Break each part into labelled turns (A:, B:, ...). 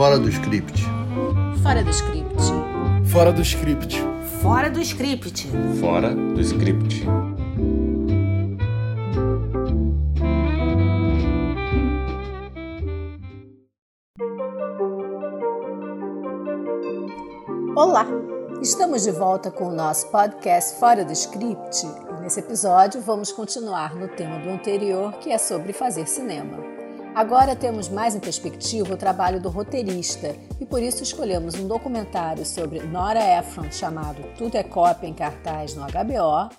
A: Fora do script.
B: Fora do script.
C: Fora do script.
B: Fora do script.
D: Fora do script.
B: Olá! Estamos de volta com o nosso podcast Fora do Script e nesse episódio vamos continuar no tema do anterior, que é sobre fazer cinema. Agora temos mais em perspectiva o trabalho do roteirista e por isso escolhemos um documentário sobre Nora Ephron chamado Tudo é Cópia em cartaz no HBO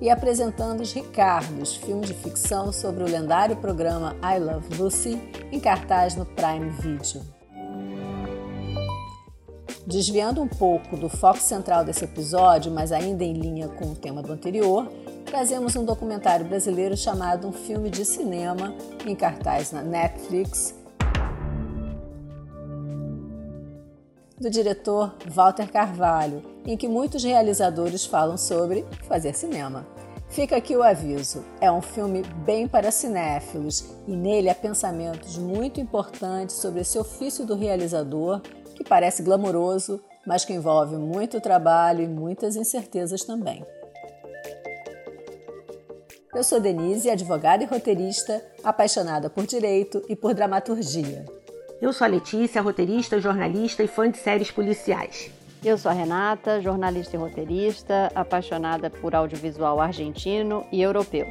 B: e apresentando os Ricardos, filme de ficção sobre o lendário programa I Love Lucy em cartaz no Prime Video. Desviando um pouco do foco central desse episódio, mas ainda em linha com o tema do anterior, trazemos um documentário brasileiro chamado Um Filme de Cinema, em cartaz na Netflix, do diretor Walter Carvalho, em que muitos realizadores falam sobre fazer cinema. Fica aqui o aviso: é um filme bem para cinéfilos e nele há pensamentos muito importantes sobre esse ofício do realizador, que parece glamouroso, mas que envolve muito trabalho e muitas incertezas também. Eu sou Denise, advogada e roteirista, apaixonada por direito e por dramaturgia.
E: Eu sou a Letícia, roteirista, jornalista e fã de séries policiais.
F: Eu sou a Renata, jornalista e roteirista, apaixonada por audiovisual argentino e europeu.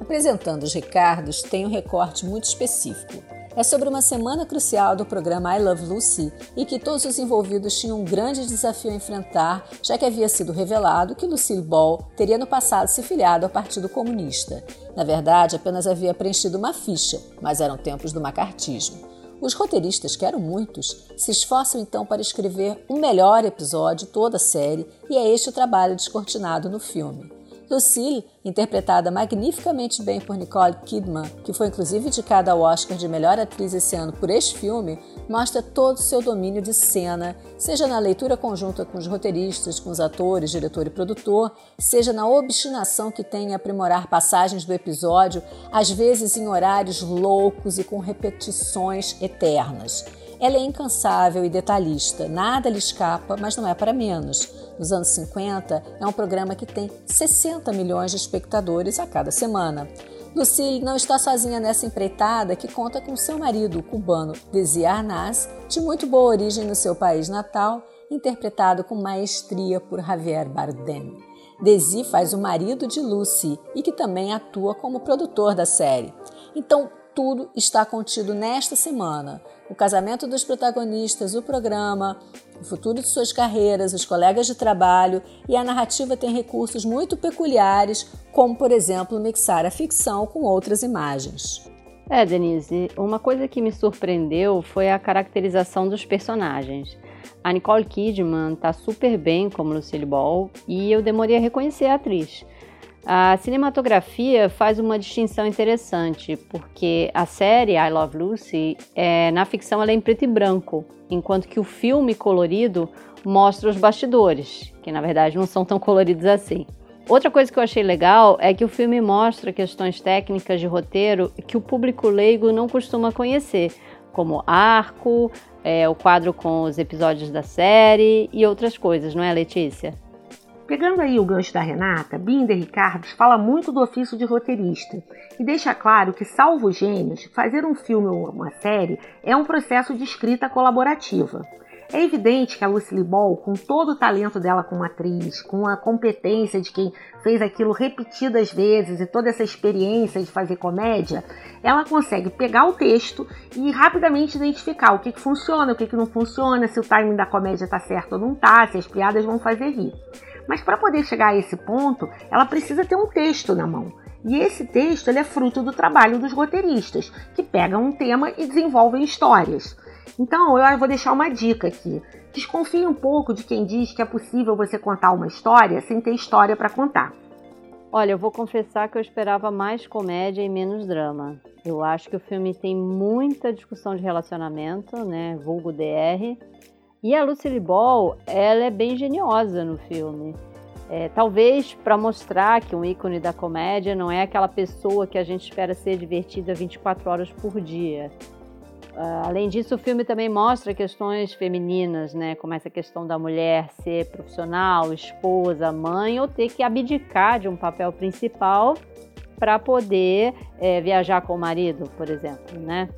B: Apresentando os Ricardos, tem um recorte muito específico é sobre uma semana crucial do programa I Love Lucy e que todos os envolvidos tinham um grande desafio a enfrentar, já que havia sido revelado que Lucille Ball teria no passado se filiado ao Partido Comunista. Na verdade, apenas havia preenchido uma ficha, mas eram tempos do macartismo. Os roteiristas, que eram muitos, se esforçam então para escrever um melhor episódio toda a série, e é este o trabalho descortinado no filme. Lucille, interpretada magnificamente bem por Nicole Kidman, que foi inclusive indicada ao Oscar de melhor atriz esse ano por este filme, mostra todo o seu domínio de cena, seja na leitura conjunta com os roteiristas, com os atores, diretor e produtor, seja na obstinação que tem em aprimorar passagens do episódio, às vezes em horários loucos e com repetições eternas. Ela é incansável e detalhista, nada lhe escapa, mas não é para menos. Nos anos 50, é um programa que tem 60 milhões de espectadores a cada semana. Lucille não está sozinha nessa empreitada que conta com seu marido, o cubano Desi Arnaz, de muito boa origem no seu país natal, interpretado com maestria por Javier Bardem. Desi faz o marido de Lucy e que também atua como produtor da série. Então, tudo está contido nesta semana. O casamento dos protagonistas, o programa, o futuro de suas carreiras, os colegas de trabalho e a narrativa tem recursos muito peculiares, como, por exemplo, mixar a ficção com outras imagens.
F: É, Denise, uma coisa que me surpreendeu foi a caracterização dos personagens. A Nicole Kidman está super bem como Lucille Ball e eu demorei a reconhecer a atriz. A cinematografia faz uma distinção interessante, porque a série I Love Lucy, é, na ficção, ela é em preto e branco, enquanto que o filme colorido mostra os bastidores, que na verdade não são tão coloridos assim. Outra coisa que eu achei legal é que o filme mostra questões técnicas de roteiro que o público leigo não costuma conhecer, como arco, é, o quadro com os episódios da série e outras coisas, não é, Letícia?
E: Pegando aí o gancho da Renata, Binder Ricardo fala muito do ofício de roteirista e deixa claro que, salvo gênios, fazer um filme ou uma série é um processo de escrita colaborativa. É evidente que a Lucille Ball, com todo o talento dela como atriz, com a competência de quem fez aquilo repetidas vezes e toda essa experiência de fazer comédia, ela consegue pegar o texto e rapidamente identificar o que, que funciona, o que, que não funciona, se o timing da comédia está certo ou não está, se as piadas vão fazer rir. Mas para poder chegar a esse ponto, ela precisa ter um texto na mão. E esse texto ele é fruto do trabalho dos roteiristas, que pegam um tema e desenvolvem histórias. Então, eu vou deixar uma dica aqui. Desconfie um pouco de quem diz que é possível você contar uma história sem ter história para contar.
F: Olha, eu vou confessar que eu esperava mais comédia e menos drama. Eu acho que o filme tem muita discussão de relacionamento, né, vulgo DR, e a Lucille Ball, ela é bem geniosa no filme. É, talvez para mostrar que um ícone da comédia não é aquela pessoa que a gente espera ser divertida 24 horas por dia. Uh, além disso, o filme também mostra questões femininas, né, como essa questão da mulher ser profissional, esposa, mãe, ou ter que abdicar de um papel principal para poder é, viajar com o marido, por exemplo, né?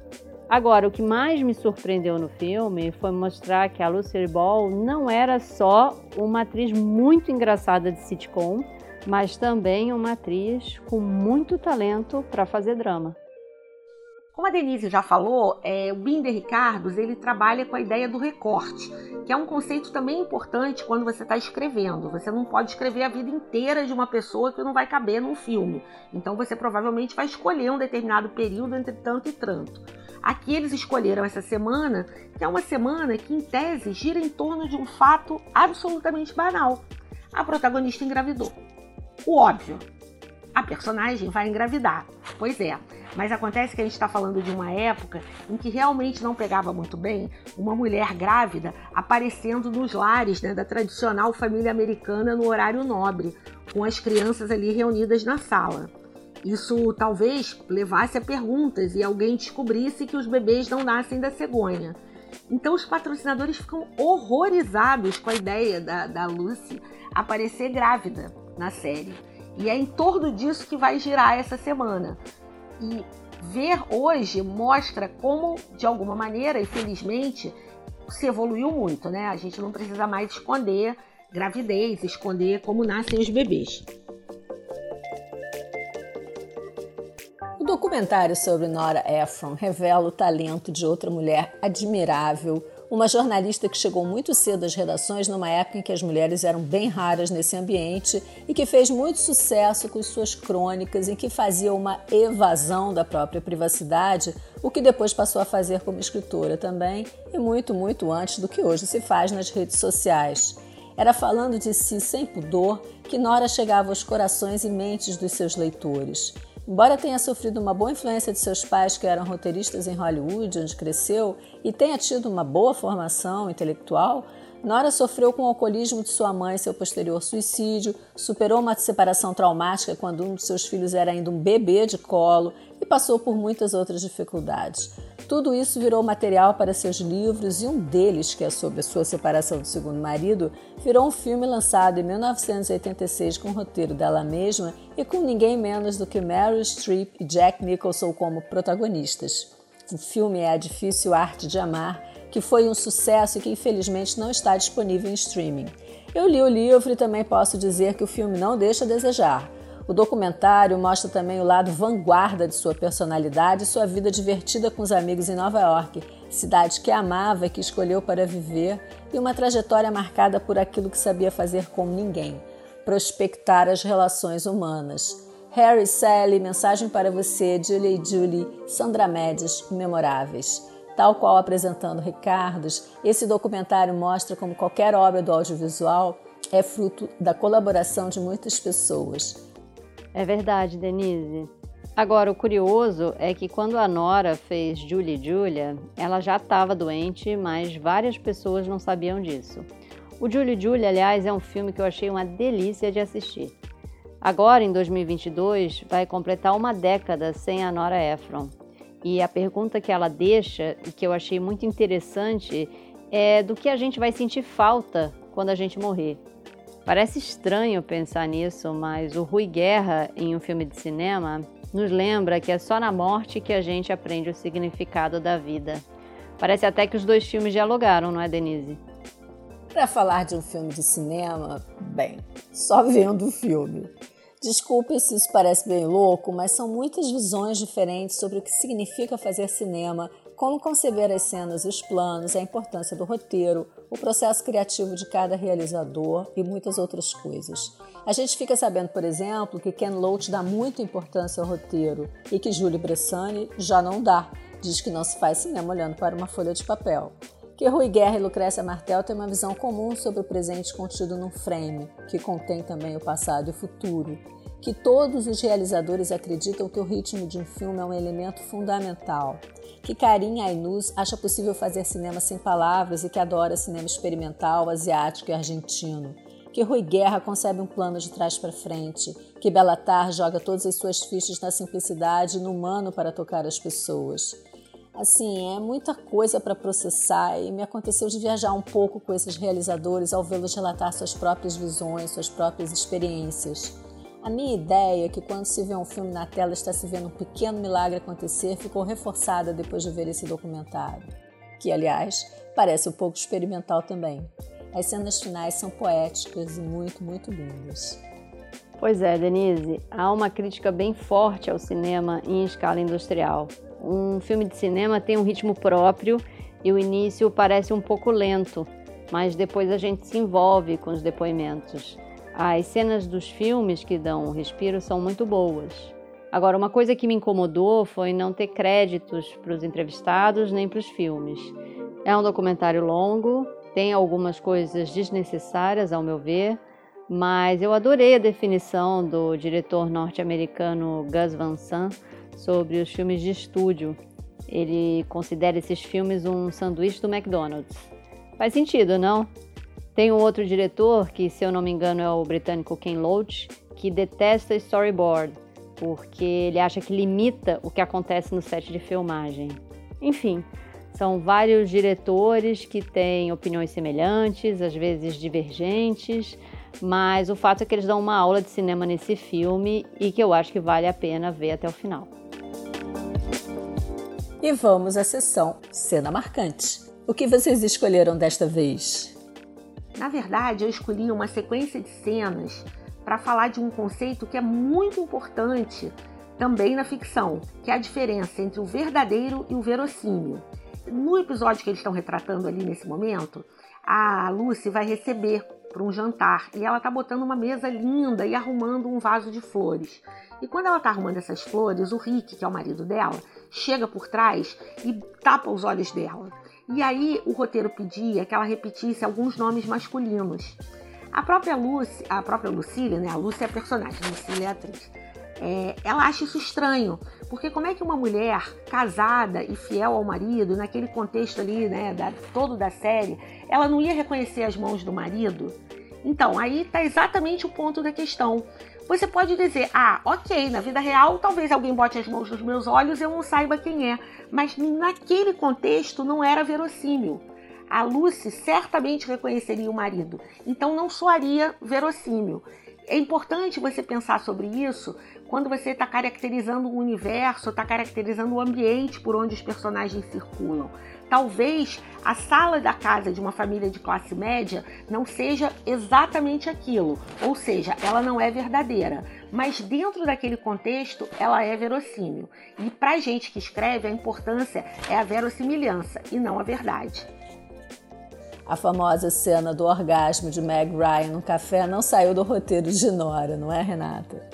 F: Agora, o que mais me surpreendeu no filme foi mostrar que a Lucille Ball não era só uma atriz muito engraçada de sitcom, mas também uma atriz com muito talento para fazer drama.
E: Como a Denise já falou, é, o Binder Ricardos ele trabalha com a ideia do recorte, que é um conceito também importante quando você está escrevendo. Você não pode escrever a vida inteira de uma pessoa que não vai caber num filme. Então você provavelmente vai escolher um determinado período entre tanto e tanto. Aqui eles escolheram essa semana, que é uma semana que, em tese, gira em torno de um fato absolutamente banal. A protagonista engravidou. O óbvio, a personagem vai engravidar. Pois é, mas acontece que a gente está falando de uma época em que realmente não pegava muito bem uma mulher grávida aparecendo nos lares né, da tradicional família americana no horário nobre, com as crianças ali reunidas na sala. Isso talvez levasse a perguntas e alguém descobrisse que os bebês não nascem da cegonha. Então os patrocinadores ficam horrorizados com a ideia da, da Lucy aparecer grávida na série. E é em torno disso que vai girar essa semana. E ver hoje mostra como, de alguma maneira, infelizmente, se evoluiu muito, né? A gente não precisa mais esconder gravidez, esconder como nascem os bebês.
B: Documentário sobre Nora Ephron revela o talento de outra mulher admirável uma jornalista que chegou muito cedo às redações numa época em que as mulheres eram bem raras nesse ambiente e que fez muito sucesso com suas crônicas em que fazia uma evasão da própria privacidade, o que depois passou a fazer como escritora também e muito, muito antes do que hoje se faz nas redes sociais. Era falando de si sem pudor que Nora chegava aos corações e mentes dos seus leitores. Embora tenha sofrido uma boa influência de seus pais, que eram roteiristas em Hollywood, onde cresceu, e tenha tido uma boa formação intelectual, Nora sofreu com o alcoolismo de sua mãe e seu posterior suicídio, superou uma separação traumática quando um de seus filhos era ainda um bebê de colo e passou por muitas outras dificuldades. Tudo isso virou material para seus livros e um deles, que é sobre a sua separação do segundo marido, virou um filme lançado em 1986 com o roteiro dela mesma e com ninguém menos do que Meryl Streep e Jack Nicholson como protagonistas. O filme é A Difícil Arte de Amar que foi um sucesso e que infelizmente não está disponível em streaming. Eu li o livro e também posso dizer que o filme não deixa a desejar. O documentário mostra também o lado vanguarda de sua personalidade e sua vida divertida com os amigos em Nova York, cidade que amava e que escolheu para viver, e uma trajetória marcada por aquilo que sabia fazer com ninguém: prospectar as relações humanas. Harry Sally, Mensagem para Você, Julie e Julie, Sandra Mendes, Memoráveis. Tal qual apresentando Ricardos, esse documentário mostra como qualquer obra do audiovisual é fruto da colaboração de muitas pessoas.
F: É verdade, Denise. Agora, o curioso é que quando a Nora fez Julie e Julia, ela já estava doente, mas várias pessoas não sabiam disso. O Julie Julia, aliás, é um filme que eu achei uma delícia de assistir. Agora, em 2022, vai completar uma década sem a Nora Ephron. E a pergunta que ela deixa, e que eu achei muito interessante, é do que a gente vai sentir falta quando a gente morrer. Parece estranho pensar nisso, mas o Rui Guerra, em um filme de cinema, nos lembra que é só na morte que a gente aprende o significado da vida. Parece até que os dois filmes dialogaram, não é, Denise?
B: Para falar de um filme de cinema, bem, só vendo o filme. Desculpe se isso parece bem louco, mas são muitas visões diferentes sobre o que significa fazer cinema, como conceber as cenas e os planos, a importância do roteiro, o processo criativo de cada realizador e muitas outras coisas. A gente fica sabendo, por exemplo, que Ken Loach dá muita importância ao roteiro e que Júlio Bressani já não dá. Diz que não se faz cinema olhando para uma folha de papel que Rui Guerra e Lucrécia Martel têm uma visão comum sobre o presente contido num frame, que contém também o passado e o futuro, que todos os realizadores acreditam que o ritmo de um filme é um elemento fundamental, que Karim Ainuz acha possível fazer cinema sem palavras e que adora cinema experimental, asiático e argentino, que Rui Guerra concebe um plano de trás para frente, que Belatar joga todas as suas fichas na simplicidade e no humano para tocar as pessoas. Assim, é muita coisa para processar e me aconteceu de viajar um pouco com esses realizadores ao vê-los relatar suas próprias visões, suas próprias experiências. A minha ideia é que quando se vê um filme na tela está se vendo um pequeno milagre acontecer ficou reforçada depois de ver esse documentário, que aliás parece um pouco experimental também. As cenas finais são poéticas e muito, muito lindas.
F: Pois é, Denise, há uma crítica bem forte ao cinema em escala industrial. Um filme de cinema tem um ritmo próprio e o início parece um pouco lento, mas depois a gente se envolve com os depoimentos. As cenas dos filmes que dão um respiro são muito boas. Agora, uma coisa que me incomodou foi não ter créditos para os entrevistados nem para os filmes. É um documentário longo, tem algumas coisas desnecessárias, ao meu ver, mas eu adorei a definição do diretor norte-americano Gus Van Sant sobre os filmes de estúdio. Ele considera esses filmes um sanduíche do McDonald's. Faz sentido, não? Tem um outro diretor, que se eu não me engano é o britânico Ken Loach, que detesta storyboard, porque ele acha que limita o que acontece no set de filmagem. Enfim, são vários diretores que têm opiniões semelhantes, às vezes divergentes, mas o fato é que eles dão uma aula de cinema nesse filme e que eu acho que vale a pena ver até o final.
B: E vamos à sessão Cena Marcante. O que vocês escolheram desta vez?
E: Na verdade, eu escolhi uma sequência de cenas para falar de um conceito que é muito importante também na ficção, que é a diferença entre o verdadeiro e o verossímil. No episódio que eles estão retratando ali nesse momento, a Lucy vai receber para um jantar e ela tá botando uma mesa linda e arrumando um vaso de flores. E quando ela tá arrumando essas flores, o Rick, que é o marido dela, chega por trás e tapa os olhos dela. E aí o roteiro pedia que ela repetisse alguns nomes masculinos. A própria Lucy, a própria Lucília, né? A Lucy é a personagem, a Lucília é a atriz. É, ela acha isso estranho, porque como é que uma mulher casada e fiel ao marido, naquele contexto ali, né, da, todo da série, ela não ia reconhecer as mãos do marido? Então, aí está exatamente o ponto da questão. Você pode dizer, ah, ok, na vida real talvez alguém bote as mãos nos meus olhos e eu não saiba quem é, mas naquele contexto não era verossímil. A Lucy certamente reconheceria o marido, então não soaria verossímil. É importante você pensar sobre isso quando você está caracterizando o universo, está caracterizando o ambiente por onde os personagens circulam. Talvez a sala da casa de uma família de classe média não seja exatamente aquilo, ou seja, ela não é verdadeira, mas dentro daquele contexto ela é verossímil. E para gente que escreve, a importância é a verossimilhança e não a verdade.
B: A famosa cena do orgasmo de Meg Ryan no café não saiu do roteiro de Nora, não é, Renata?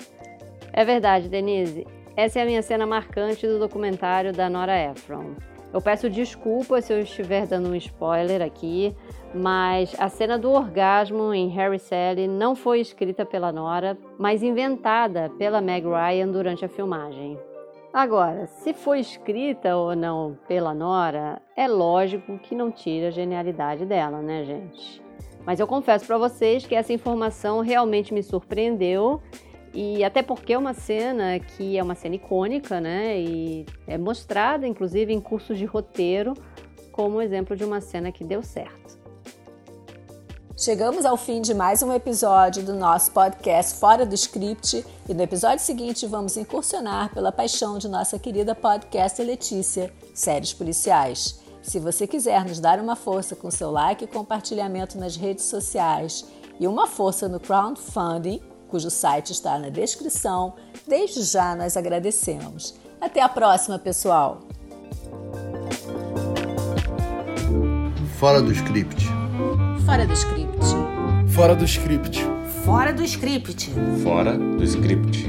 F: É verdade, Denise. Essa é a minha cena marcante do documentário da Nora Ephron. Eu peço desculpas se eu estiver dando um spoiler aqui, mas a cena do orgasmo em Harry Sally não foi escrita pela Nora, mas inventada pela Meg Ryan durante a filmagem. Agora, se foi escrita ou não pela Nora, é lógico que não tira a genialidade dela, né, gente? Mas eu confesso para vocês que essa informação realmente me surpreendeu e até porque é uma cena que é uma cena icônica, né? E é mostrada, inclusive, em cursos de roteiro, como exemplo de uma cena que deu certo.
B: Chegamos ao fim de mais um episódio do nosso podcast Fora do Script e no episódio seguinte vamos incursionar pela paixão de nossa querida podcast Letícia, séries policiais. Se você quiser nos dar uma força com seu like e compartilhamento nas redes sociais e uma força no crowdfunding, cujo site está na descrição. Desde já nós agradecemos. Até a próxima, pessoal!
C: Fora do script.
B: Fora do script.
C: Fora do script.
E: Fora do script.
D: Fora do script.